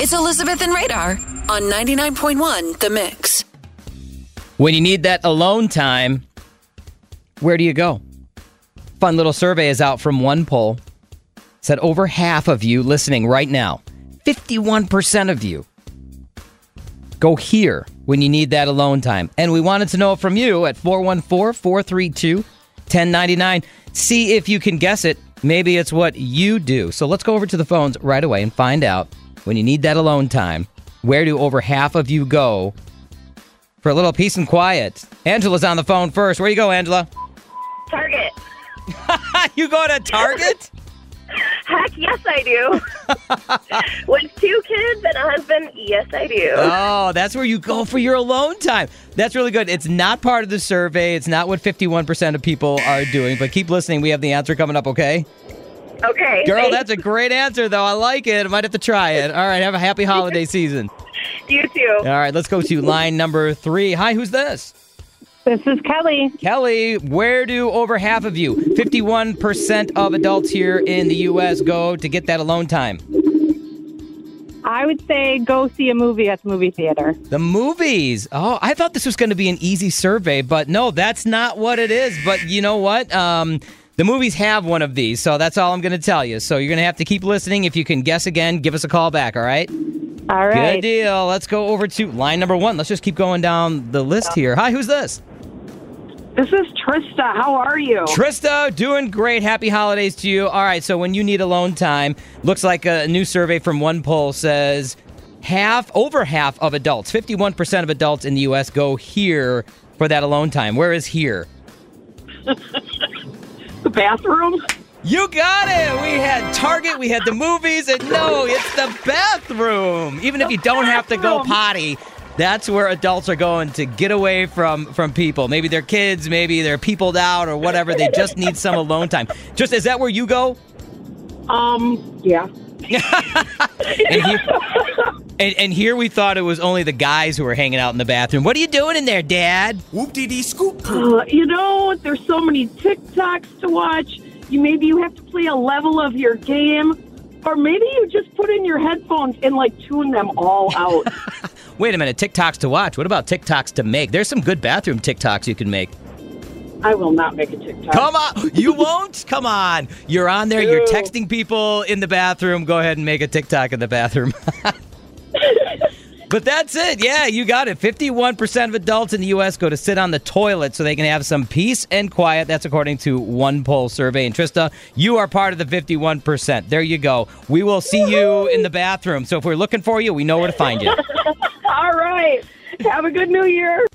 It's Elizabeth and Radar on 99.1 The Mix. When you need that alone time, where do you go? Fun little survey is out from OnePoll. Said over half of you listening right now, 51% of you go here when you need that alone time. And we wanted to know from you at 414 432 1099. See if you can guess it. Maybe it's what you do. So let's go over to the phones right away and find out when you need that alone time, where do over half of you go for a little peace and quiet? Angela's on the phone first. Where you go, Angela? Target. you go to Target? Heck yes, I do. With two kids a husband, yes, I do. Oh, that's where you go for your alone time. That's really good. It's not part of the survey. It's not what 51% of people are doing, but keep listening. We have the answer coming up, okay? Okay. Girl, thanks. that's a great answer, though. I like it. I might have to try it. All right, have a happy holiday season. you too. All right, let's go to line number three. Hi, who's this? This is Kelly. Kelly, where do over half of you, 51% of adults here in the U.S., go to get that alone time? I would say go see a movie at the movie theater. The movies. Oh, I thought this was going to be an easy survey, but no, that's not what it is. But you know what? Um, the movies have one of these, so that's all I'm going to tell you. So you're going to have to keep listening. If you can guess again, give us a call back, all right? All right. Good deal. Let's go over to line number one. Let's just keep going down the list here. Hi, who's this? This is Trista. How are you? Trista, doing great. Happy holidays to you. All right, so when you need alone time, looks like a new survey from OnePoll says half, over half of adults, 51% of adults in the U.S. go here for that alone time. Where is here? the bathroom? You got it. We had Target, we had the movies, and no, it's the bathroom. Even if you don't have to go potty, that's where adults are going to get away from from people. Maybe they're kids, maybe they're peopled out or whatever. They just need some alone time. Just is that where you go? Um, yeah. And here, and, and here we thought it was only the guys who were hanging out in the bathroom. What are you doing in there, Dad? Whoop dee dee scoop. Uh, you know, there's so many TikToks to watch. You maybe you have to play a level of your game, or maybe you just put in your headphones and like tune them all out. Wait a minute, TikToks to watch. What about TikToks to make? There's some good bathroom TikToks you can make. I will not make a TikTok. Come on. You won't? Come on. You're on there. You're texting people in the bathroom. Go ahead and make a TikTok in the bathroom. but that's it. Yeah, you got it. 51% of adults in the U.S. go to sit on the toilet so they can have some peace and quiet. That's according to OnePoll survey. And Trista, you are part of the 51%. There you go. We will see you in the bathroom. So if we're looking for you, we know where to find you. All right. Have a good New Year.